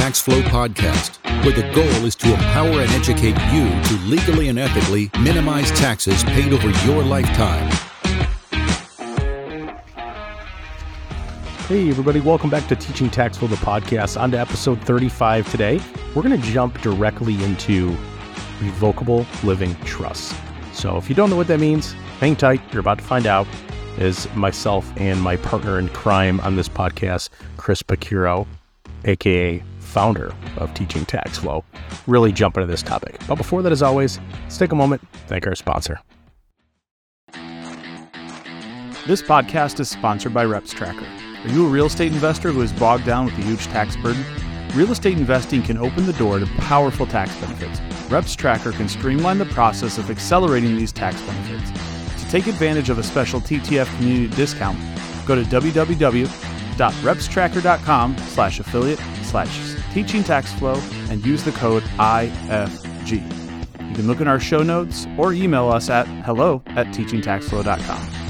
Tax Flow podcast, where the goal is to empower and educate you to legally and ethically minimize taxes paid over your lifetime. Hey, everybody, welcome back to Teaching Tax Flow, the podcast. On to episode 35 today. We're going to jump directly into revocable living trusts. So, if you don't know what that means, hang tight. You're about to find out. Is myself and my partner in crime on this podcast, Chris Picciurro, aka founder of Teaching Tax Flow, really jump into this topic. But before that, as always, let's take a moment, thank our sponsor. This podcast is sponsored by REPStracker. Are you a real estate investor who is bogged down with a huge tax burden? Real estate investing can open the door to powerful tax benefits. REPStracker can streamline the process of accelerating these tax benefits. To take advantage of a special TTF community discount, go to www.repstracker.com slash affiliate slash teaching tax flow and use the code IFG. You can look in our show notes or email us at hello at teachingtaxflow.com.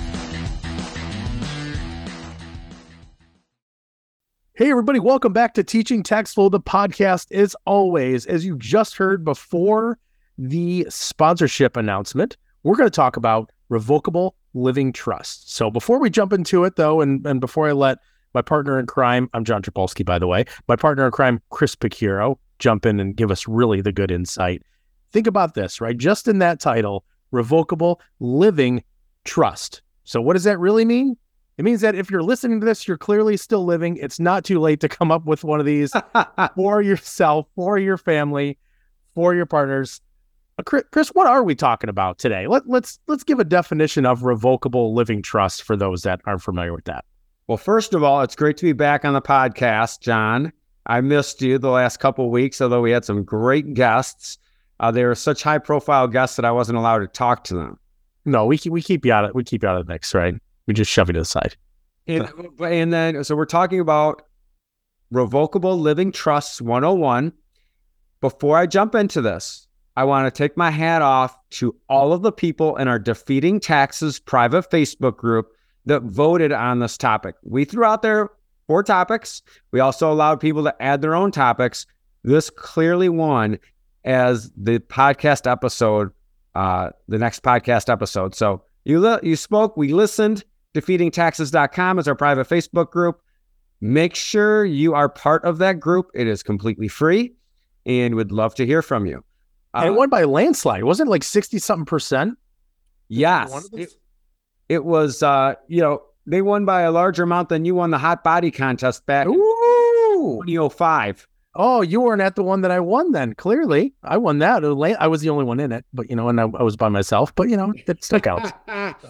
Hey, everybody, welcome back to Teaching Tax Flow, the podcast. As always, as you just heard before the sponsorship announcement, we're going to talk about revocable living trust. So before we jump into it, though, and, and before I let my partner in crime, I'm John Trapolsky, by the way, my partner in crime, Chris Picciurro, jump in and give us really the good insight. Think about this, right? Just in that title, revocable living trust. So what does that really mean? It means that if you're listening to this, you're clearly still living. It's not too late to come up with one of these for yourself, for your family, for your partners. Uh, Chris, what are we talking about today? Let, let's let's give a definition of revocable living trust for those that aren't familiar with that. Well, first of all, it's great to be back on the podcast, John. I missed you the last couple of weeks, although we had some great guests. Uh, they were such high profile guests that I wasn't allowed to talk to them. No, we we keep you out of we keep you out of the mix, right? We just shove you to the side. And, and then, so we're talking about revocable living trusts 101. Before I jump into this, I want to take my hat off to all of the people in our Defeating Taxes private Facebook group that voted on this topic. We threw out there four topics. We also allowed people to add their own topics. This clearly won as the podcast episode, uh, the next podcast episode. So you li- you spoke, we listened, defeatingtaxes.com is our private Facebook group. Make sure you are part of that group. It is completely free and would love to hear from you. Uh, and it won by a landslide. Wasn't it like 60 something percent? Yes. It, it, was, uh, you know, they won by a larger amount than you won the hot body contest back Ooh. in 2005. Oh, you weren't at the one that I won then. Clearly, I won that. I was the only one in it, but you know, and I, I was by myself. But you know, it stuck out.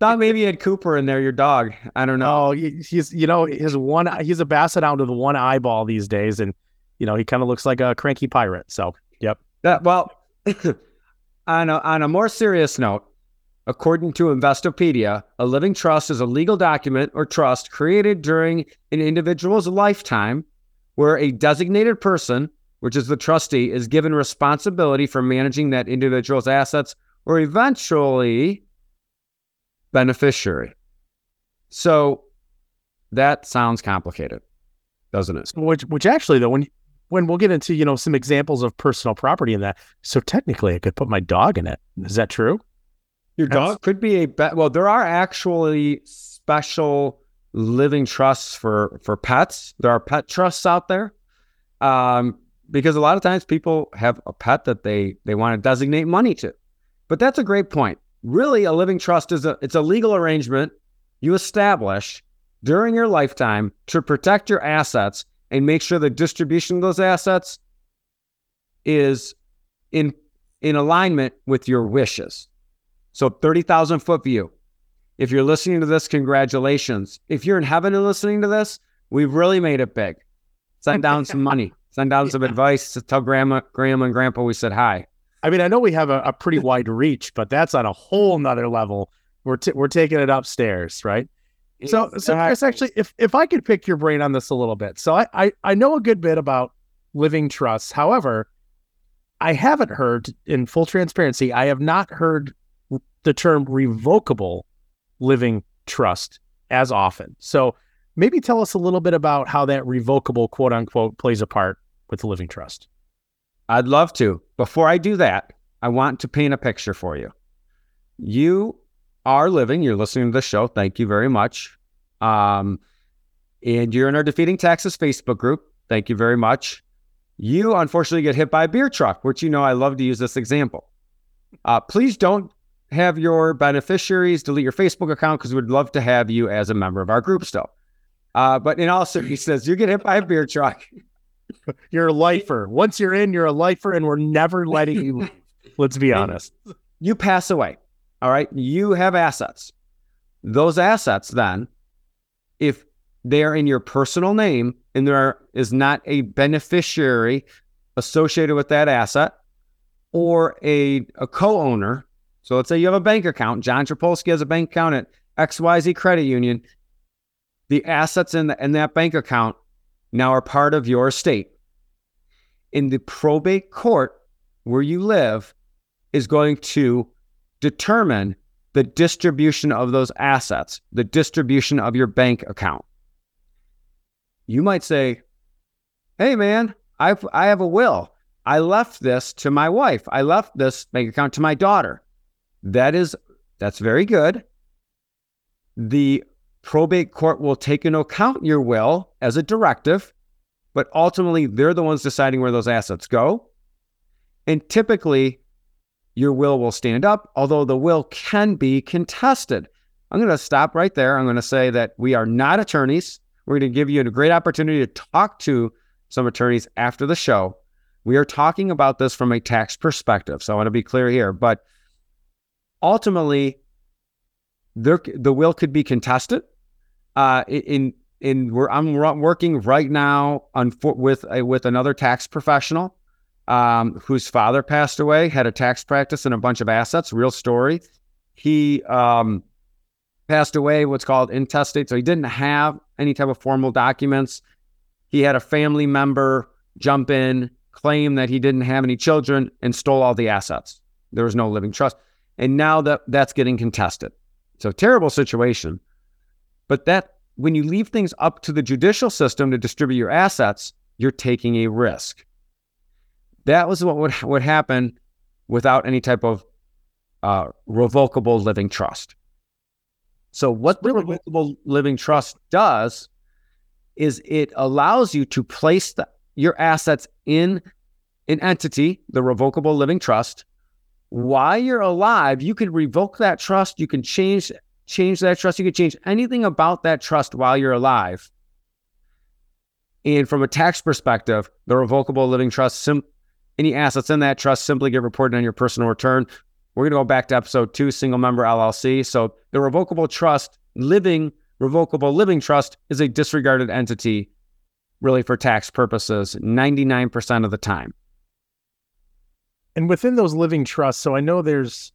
Thought maybe you had Cooper in there, your dog. I don't know. Oh, he's you know his one. He's a basset hound with one eyeball these days, and you know he kind of looks like a cranky pirate. So, yep. That, well, on a on a more serious note, according to Investopedia, a living trust is a legal document or trust created during an individual's lifetime, where a designated person, which is the trustee, is given responsibility for managing that individual's assets, or eventually beneficiary. So that sounds complicated, doesn't it? Which, which actually, though, when when we'll get into you know some examples of personal property in that, so technically I could put my dog in it. Is that true? Your That's... dog could be a be- well. There are actually special living trusts for for pets. There are pet trusts out there, um, because a lot of times people have a pet that they they want to designate money to. But that's a great point really a living trust is a it's a legal arrangement you establish during your lifetime to protect your assets and make sure the distribution of those assets is in in alignment with your wishes. So 30,000 foot view. If you're listening to this, congratulations. If you're in heaven and listening to this, we've really made it big. Send down some money. Send down some advice. to Tell grandma, grandma, and grandpa we said hi. I mean, I know we have a, a pretty wide reach, but that's on a whole nother level. We're t- we're taking it upstairs, right? So, so Chris, actually, if if I could pick your brain on this a little bit, so I, I I know a good bit about living trusts. However, I haven't heard, in full transparency, I have not heard the term revocable living trust as often. So maybe tell us a little bit about how that revocable quote unquote plays a part with the living trust? I'd love to. Before I do that, I want to paint a picture for you. You are living, you're listening to the show. Thank you very much. Um, and you're in our Defeating Taxes Facebook group. Thank you very much. You unfortunately get hit by a beer truck, which you know I love to use this example. Uh, please don't have your beneficiaries delete your Facebook account because we'd love to have you as a member of our group still. Uh, but in all he says you get hit by a beer truck. You're a lifer. Once you're in, you're a lifer, and we're never letting you leave. Let's be honest. You pass away. All right. You have assets. Those assets, then, if they are in your personal name and there is not a beneficiary associated with that asset or a, a co owner. So let's say you have a bank account. John Trapolsky has a bank account at XYZ Credit Union. The assets in, the, in that bank account now are part of your estate. In the probate court where you live is going to determine the distribution of those assets, the distribution of your bank account. You might say, "Hey man, I I have a will. I left this to my wife. I left this bank account to my daughter." That is that's very good. The probate court will take into account your will as a directive, but ultimately they're the ones deciding where those assets go. And typically, your will will stand up, although the will can be contested. I'm going to stop right there. I'm going to say that we are not attorneys. We're going to give you a great opportunity to talk to some attorneys after the show. We are talking about this from a tax perspective. So I want to be clear here. But ultimately, there, the will could be contested. Uh, in in where I'm working right now on with a, with another tax professional um, whose father passed away, had a tax practice and a bunch of assets. Real story. He um, passed away, what's called intestate. So he didn't have any type of formal documents. He had a family member jump in, claim that he didn't have any children, and stole all the assets. There was no living trust. And now that that's getting contested. So terrible situation. But that when you leave things up to the judicial system to distribute your assets, you're taking a risk. That was what would, would happen without any type of uh, revocable living trust. So, what the revocable living trust does is it allows you to place the, your assets in an entity, the revocable living trust. While you're alive, you can revoke that trust. You can change change that trust. You can change anything about that trust while you're alive. And from a tax perspective, the revocable living trust, sim- any assets in that trust simply get reported on your personal return. We're going to go back to episode two, single member LLC. So the revocable trust, living, revocable living trust is a disregarded entity really for tax purposes 99% of the time. And within those living trusts, so I know there's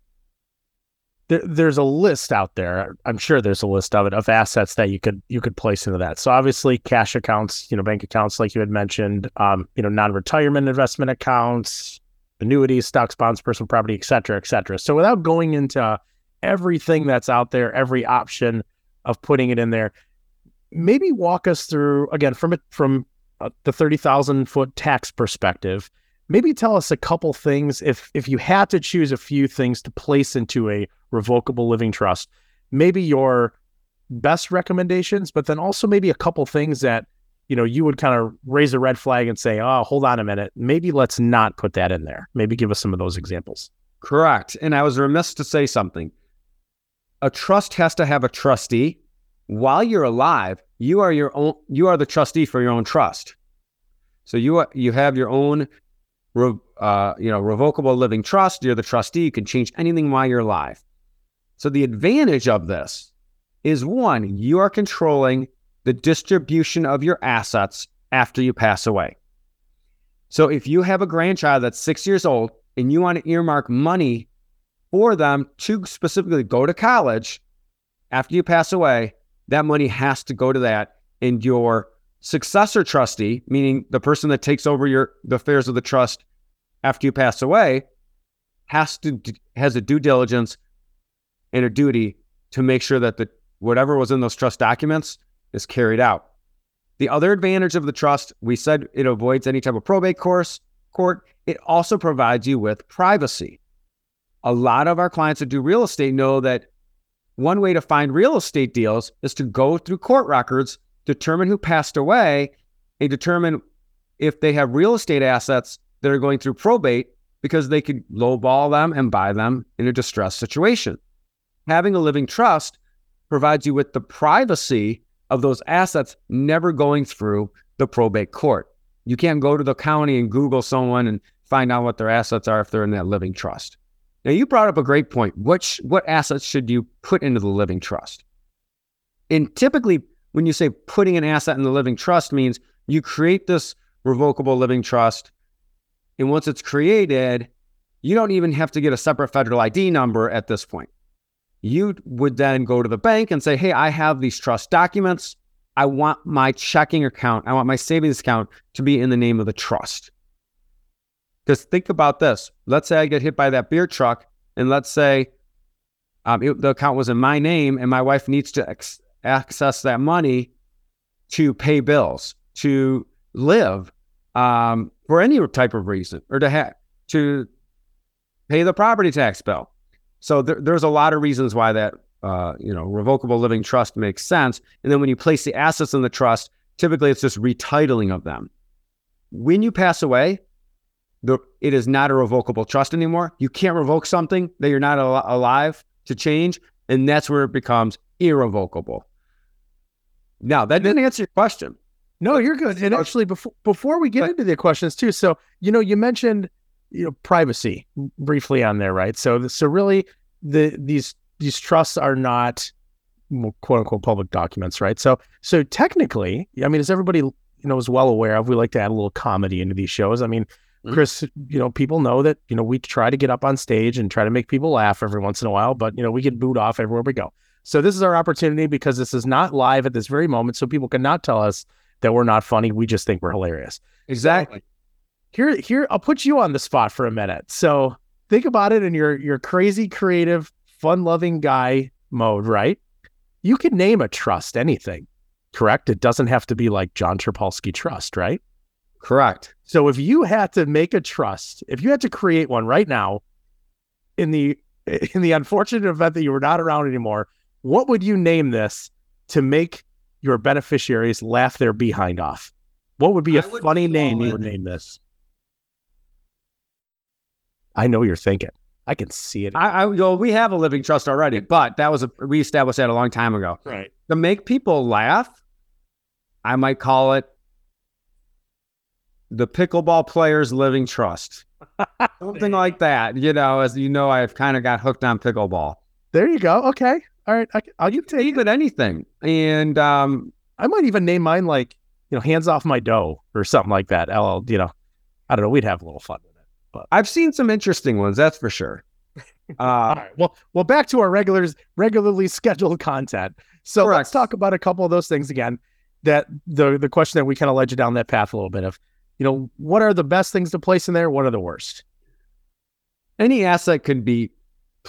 there, there's a list out there. I'm sure there's a list of it of assets that you could you could place into that. So obviously, cash accounts, you know, bank accounts, like you had mentioned, um, you know, non-retirement investment accounts, annuities, stocks, bonds, personal property, et cetera, et cetera. So without going into everything that's out there, every option of putting it in there, maybe walk us through again from it from uh, the thirty thousand foot tax perspective. Maybe tell us a couple things if if you had to choose a few things to place into a revocable living trust, maybe your best recommendations, but then also maybe a couple things that you know you would kind of raise a red flag and say, "Oh, hold on a minute, maybe let's not put that in there." Maybe give us some of those examples. Correct. And I was remiss to say something. A trust has to have a trustee. While you're alive, you are your own. You are the trustee for your own trust. So you are, you have your own, uh, you know, revocable living trust. You're the trustee. You can change anything while you're alive. So the advantage of this is one, you are controlling the distribution of your assets after you pass away. So if you have a grandchild that's six years old and you want to earmark money for them to specifically go to college after you pass away, that money has to go to that. And your successor trustee, meaning the person that takes over your the affairs of the trust after you pass away, has to has a due diligence and a duty to make sure that the whatever was in those trust documents is carried out. The other advantage of the trust, we said it avoids any type of probate course court. It also provides you with privacy. A lot of our clients that do real estate know that one way to find real estate deals is to go through court records, determine who passed away, and determine if they have real estate assets that are going through probate because they could lowball them and buy them in a distressed situation. Having a living trust provides you with the privacy of those assets never going through the probate court. You can't go to the county and Google someone and find out what their assets are if they're in that living trust. Now, you brought up a great point. Which, what assets should you put into the living trust? And typically, when you say putting an asset in the living trust, means you create this revocable living trust. And once it's created, you don't even have to get a separate federal ID number at this point. You would then go to the bank and say, Hey, I have these trust documents. I want my checking account, I want my savings account to be in the name of the trust. Because think about this. Let's say I get hit by that beer truck, and let's say um, it, the account was in my name, and my wife needs to ex- access that money to pay bills, to live um, for any type of reason, or to have to pay the property tax bill. So there, there's a lot of reasons why that uh, you know revocable living trust makes sense. And then when you place the assets in the trust, typically it's just retitling of them. When you pass away, the, it is not a revocable trust anymore. You can't revoke something that you're not al- alive to change, and that's where it becomes irrevocable. Now that didn't answer your question. No, you're good. And actually, before before we get into the questions too, so you know, you mentioned you know privacy briefly on there, right? So so really, the these these trusts are not quote unquote public documents, right? So so technically, I mean, as everybody you know is well aware of, we like to add a little comedy into these shows. I mean, Mhm. Chris, you know, people know that you know we try to get up on stage and try to make people laugh every once in a while, but you know we get booed off everywhere we go. So this is our opportunity because this is not live at this very moment, so people cannot tell us that we're not funny. We just think we're hilarious. Exactly. Here, here, I'll put you on the spot for a minute. So think about it in your your crazy, creative, fun-loving guy mode, right? You can name a trust anything, correct? It doesn't have to be like John Trapolsky Trust, right? Correct. So if you had to make a trust, if you had to create one right now, in the in the unfortunate event that you were not around anymore, what would you name this to make your beneficiaries laugh their behind off? What would be a funny name you would name this? I know you're thinking. I can see it. I, I well, we have a living trust already, but that was a we established that a long time ago. right. To make people laugh, I might call it the pickleball players living trust. Something like that. You know, as you know, I've kind of got hooked on pickleball. There you go. Okay. All right. I, I'll you take. Even anything. And um, I might even name mine like you know, hands off my dough or something like that. LL. You know, I don't know. We'd have a little fun with it. I've seen some interesting ones, that's for sure. All Uh, right. Well, well, back to our regulars, regularly scheduled content. So let's talk about a couple of those things again. That the the question that we kind of led you down that path a little bit of, you know, what are the best things to place in there? What are the worst? any asset could be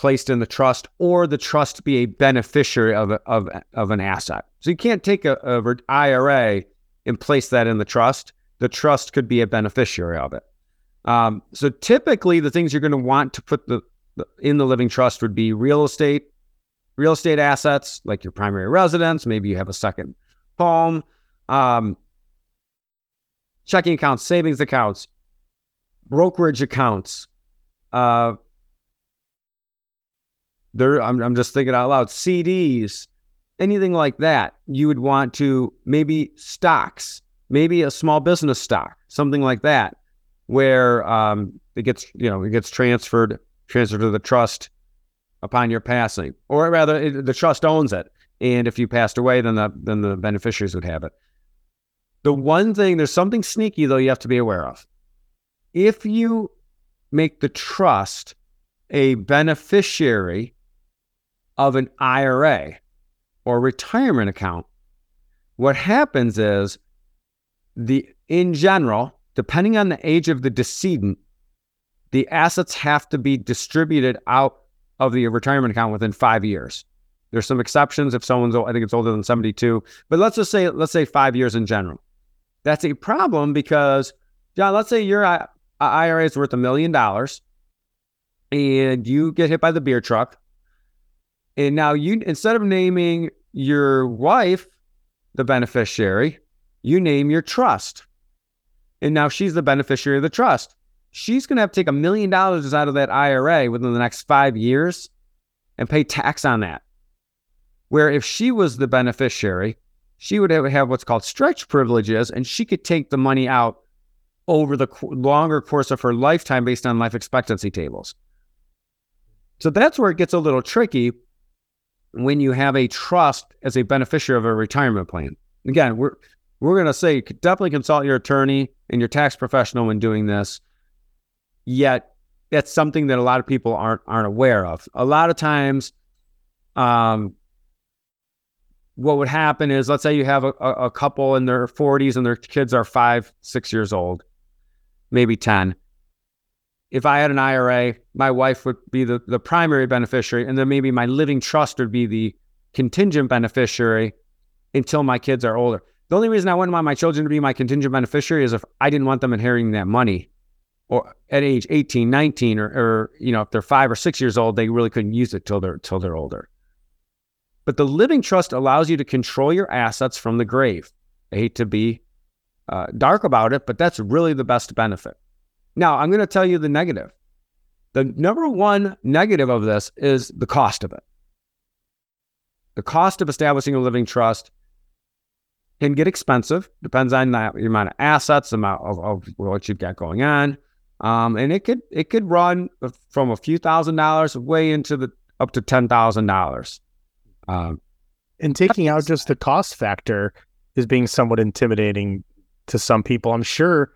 placed in the trust or the trust be a beneficiary of, of, of an asset. So you can't take a, a IRA and place that in the trust. The trust could be a beneficiary of it. Um, so typically the things you're going to want to put the, the in the living trust would be real estate, real estate assets like your primary residence. Maybe you have a second home, um, checking accounts, savings accounts, brokerage accounts, uh, there, I'm, I'm just thinking out loud. CDs, anything like that. You would want to maybe stocks, maybe a small business stock, something like that, where um, it gets, you know, it gets transferred, transferred to the trust upon your passing, or rather, it, the trust owns it. And if you passed away, then the then the beneficiaries would have it. The one thing, there's something sneaky though you have to be aware of. If you make the trust a beneficiary of an IRA or retirement account, what happens is the in general, depending on the age of the decedent, the assets have to be distributed out of the retirement account within five years. There's some exceptions if someone's, I think it's older than 72. But let's just say, let's say five years in general. That's a problem because, John, let's say your uh, IRA is worth a million dollars and you get hit by the beer truck. And now you, instead of naming your wife the beneficiary, you name your trust. And now she's the beneficiary of the trust. She's going to have to take a million dollars out of that IRA within the next five years and pay tax on that. Where if she was the beneficiary, she would have, what's called stretch privileges and she could take the money out over the longer course of her lifetime based on life expectancy tables. So that's where it gets a little tricky when you have a trust as a beneficiary of a retirement plan. Again, we're we're going to say definitely consult your attorney and your tax professional when doing this. Yet that's something that a lot of people aren't aren't aware of. A lot of times, um, what would happen is, let's say you have a, a couple in their 40s and their kids are five, six years old, maybe 10 if I had an IRA, my wife would be the, the primary beneficiary, and then maybe my living trust would be the contingent beneficiary until my kids are older. The only reason I wouldn't want my children to be my contingent beneficiary is if I didn't want them inheriting that money or at age 18, 19, or, or you know, if they're five or six years old, they really couldn't use it till they're till they're older. But the living trust allows you to control your assets from the grave. I hate to be uh, dark about it, but that's really the best benefit. Now, I'm going to tell you the negative. The number one negative of this is the cost of it. The cost of establishing a living trust can get expensive, depends on the amount of assets, the amount of, of what you've got going on. Um, and it could it could run from a few thousand dollars way into the up to ten thousand dollars. Um, and taking out just the cost factor is being somewhat intimidating to some people. I'm sure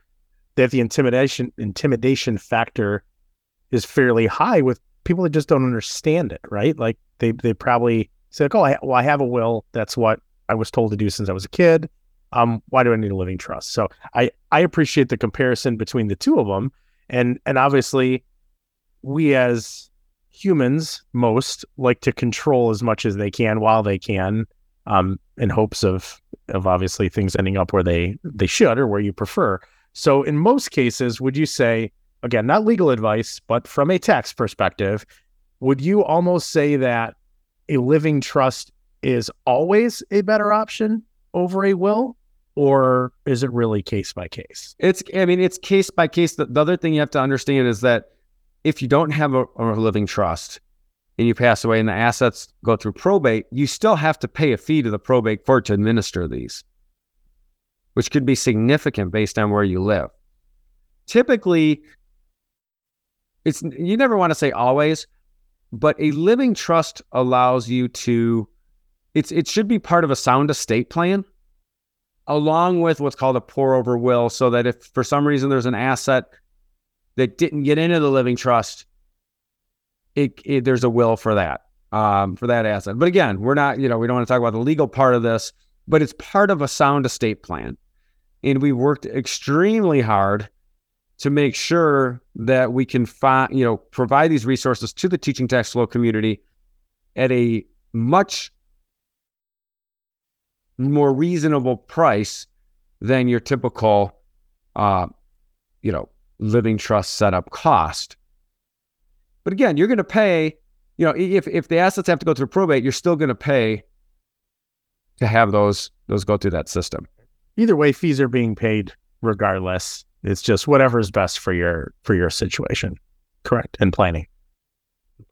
that the intimidation intimidation factor is fairly high with people that just don't understand it, right? Like they they probably say, like, "Oh, I, well, I have a will. That's what I was told to do since I was a kid. Um, why do I need a living trust?" So I I appreciate the comparison between the two of them, and and obviously, we as humans most like to control as much as they can while they can, um, in hopes of of obviously things ending up where they they should or where you prefer. So, in most cases, would you say, again, not legal advice, but from a tax perspective, would you almost say that a living trust is always a better option over a will? Or is it really case by case? It's, I mean, it's case by case. The, the other thing you have to understand is that if you don't have a, a living trust, and you pass away and the assets go through probate, you still have to pay a fee to the probate court to administer these which could be significant based on where you live. Typically, it's you never want to say always, but a living trust allows you to it's it should be part of a sound estate plan along with what's called a pour over will so that if for some reason there's an asset that didn't get into the living trust it, it there's a will for that um, for that asset but again we're not you know we don't want to talk about the legal part of this but it's part of a sound estate plan and we worked extremely hard to make sure that we can find, you know, provide these resources to the teaching tax flow community at a much more reasonable price than your typical, uh, you know, living trust setup cost. But again, you're going to pay, you know, if if the assets have to go through probate, you're still going to pay to have those those go through that system either way, fees are being paid regardless. It's just whatever is best for your for your situation. Correct. And planning.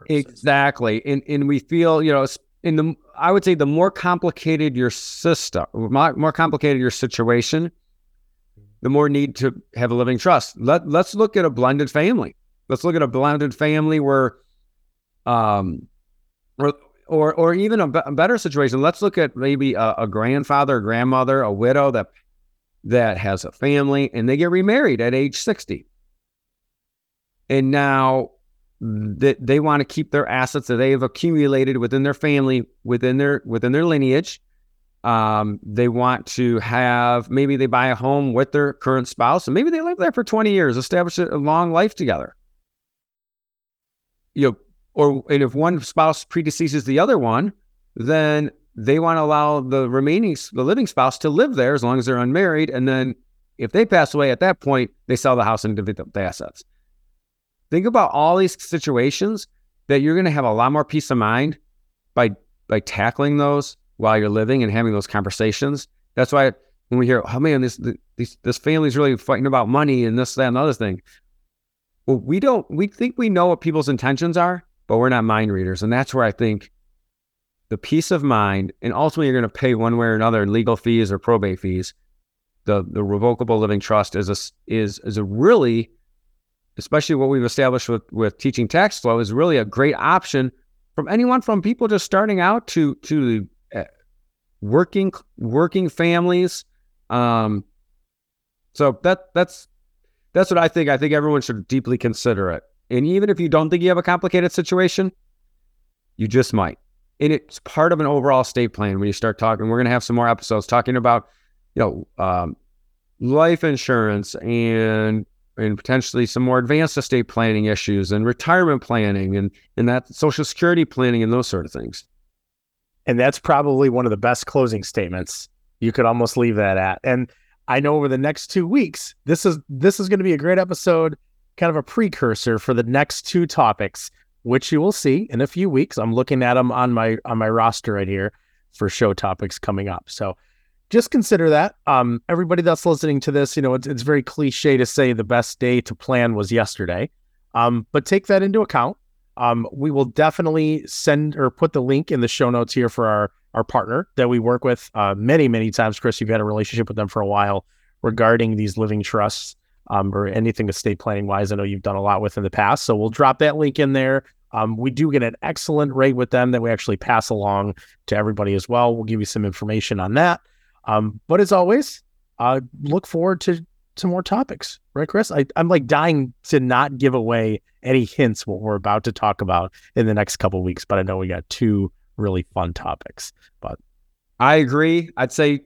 Exactly. And and we feel, you know, in the I would say the more complicated your system, more complicated your situation, the more need to have a living trust. Let let's look at a blended family. Let's look at a blended family where um or or or even a better situation. Let's look at maybe a, a grandfather, a grandmother, a widow that that has a family, and they get remarried at age sixty, and now that they want to keep their assets that they have accumulated within their family, within their within their lineage. Um, they want to have maybe they buy a home with their current spouse, and maybe they live there for twenty years, establish a long life together. You know, or and if one spouse predeceases the other one, then they want to allow the remaining the living spouse to live there as long as they're unmarried, and then if they pass away at that point, they sell the house and divvy up the assets. Think about all these situations that you're going to have a lot more peace of mind by by tackling those while you're living and having those conversations. That's why when we hear, "Oh man, this this this family's really fighting about money and this that and the other thing," well, we don't. We think we know what people's intentions are, but we're not mind readers, and that's where I think the peace of mind, and ultimately you're going to pay one way or another legal fees or probate fees. The the revocable living trust is a is is a really especially what we've established with, with teaching tax flow is really a great option from anyone from people just starting out to to uh, working working families. Um so that that's that's what i think. I think everyone should deeply consider it and even if you don't think you have a complicated situation you just might and it's part of an overall estate plan when you start talking we're going to have some more episodes talking about you know um, life insurance and and potentially some more advanced estate planning issues and retirement planning and, and that social security planning and those sort of things. And that's probably one of the best closing statements you could almost leave that at. And I know over the next two weeks, this is this is going to be a great episode, kind of a precursor for the next two topics, which you will see in a few weeks. I'm looking at them on my on my roster right here for show topics coming up. So just consider that. Um, everybody that's listening to this, you know, it's, it's very cliche to say the best day to plan was yesterday, um, but take that into account. Um, we will definitely send or put the link in the show notes here for our our partner that we work with uh, many many times. Chris, you've had a relationship with them for a while regarding these living trusts um, or anything estate planning wise. I know you've done a lot with in the past, so we'll drop that link in there. Um, we do get an excellent rate with them that we actually pass along to everybody as well. We'll give you some information on that. Um, but as always, uh, look forward to some more topics, right, Chris? I, I'm like dying to not give away any hints what we're about to talk about in the next couple weeks, but I know we got two really fun topics. But I agree. I'd say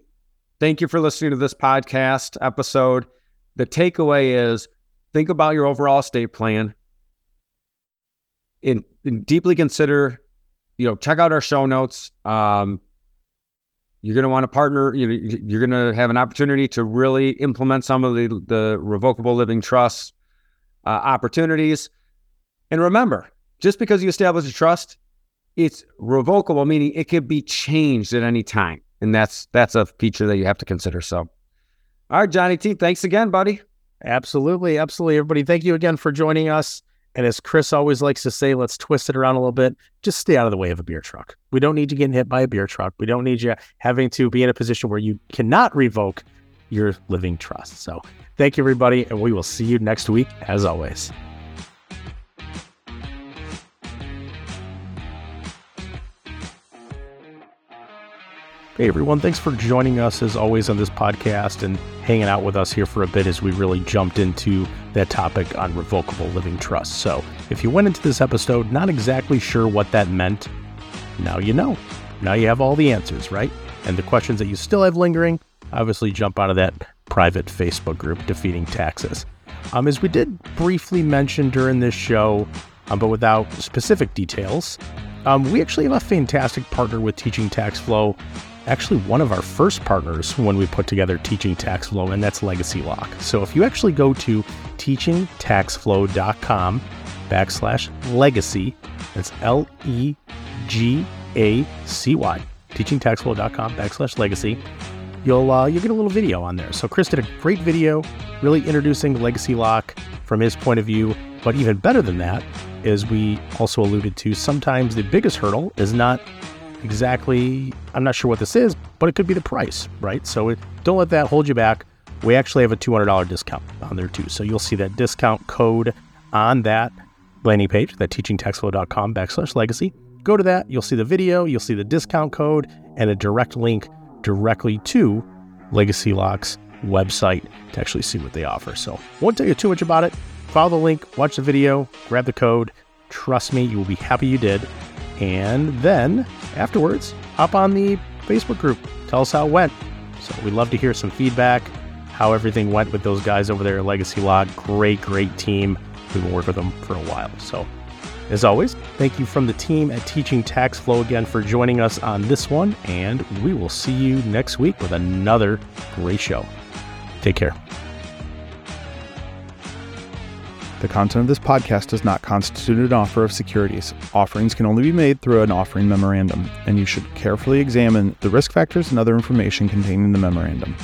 thank you for listening to this podcast episode. The takeaway is think about your overall estate plan and, and deeply consider, you know, check out our show notes. Um, you're going to want to partner. You know, you're going to have an opportunity to really implement some of the the revocable living trust uh, opportunities. And remember, just because you establish a trust, it's revocable, meaning it can be changed at any time, and that's that's a feature that you have to consider. So, all right, Johnny T, thanks again, buddy. Absolutely, absolutely, everybody. Thank you again for joining us. And as Chris always likes to say, let's twist it around a little bit. Just stay out of the way of a beer truck. We don't need you getting hit by a beer truck. We don't need you having to be in a position where you cannot revoke your living trust. So thank you, everybody. And we will see you next week, as always. Hey everyone, thanks for joining us as always on this podcast and hanging out with us here for a bit as we really jumped into that topic on revocable living trust. So, if you went into this episode not exactly sure what that meant, now you know. Now you have all the answers, right? And the questions that you still have lingering, obviously jump out of that private Facebook group, Defeating Taxes. Um, as we did briefly mention during this show, um, but without specific details, um, we actually have a fantastic partner with Teaching Tax Flow actually one of our first partners when we put together Teaching Tax Flow, and that's Legacy Lock. So if you actually go to teachingtaxflow.com backslash legacy, that's L E G A C Y, teachingtaxflow.com backslash legacy, you'll uh, you'll get a little video on there. So Chris did a great video, really introducing Legacy Lock from his point of view. But even better than that is we also alluded to sometimes the biggest hurdle is not exactly, I'm not sure what this is, but it could be the price, right? So it, don't let that hold you back. We actually have a $200 discount on there too. So you'll see that discount code on that landing page, that teachingtaxflow.com backslash legacy. Go to that, you'll see the video, you'll see the discount code, and a direct link directly to Legacy Lock's website to actually see what they offer. So won't tell you too much about it. Follow the link, watch the video, grab the code. Trust me, you will be happy you did. And then afterwards, hop on the Facebook group. Tell us how it went. So we'd love to hear some feedback, how everything went with those guys over there at Legacy Lock. Great, great team. We've been working with them for a while. So As always, thank you from the team at Teaching Tax Flow again for joining us on this one, and we will see you next week with another great show. Take care. The content of this podcast does not constitute an offer of securities. Offerings can only be made through an offering memorandum, and you should carefully examine the risk factors and other information contained in the memorandum.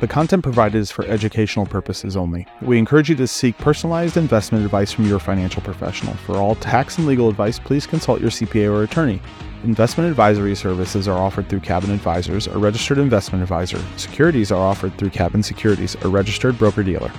The content provided is for educational purposes only. We encourage you to seek personalized investment advice from your financial professional. For all tax and legal advice, please consult your CPA or attorney. Investment advisory services are offered through Cabin Advisors, a registered investment advisor. Securities are offered through Cabin Securities, a registered broker dealer.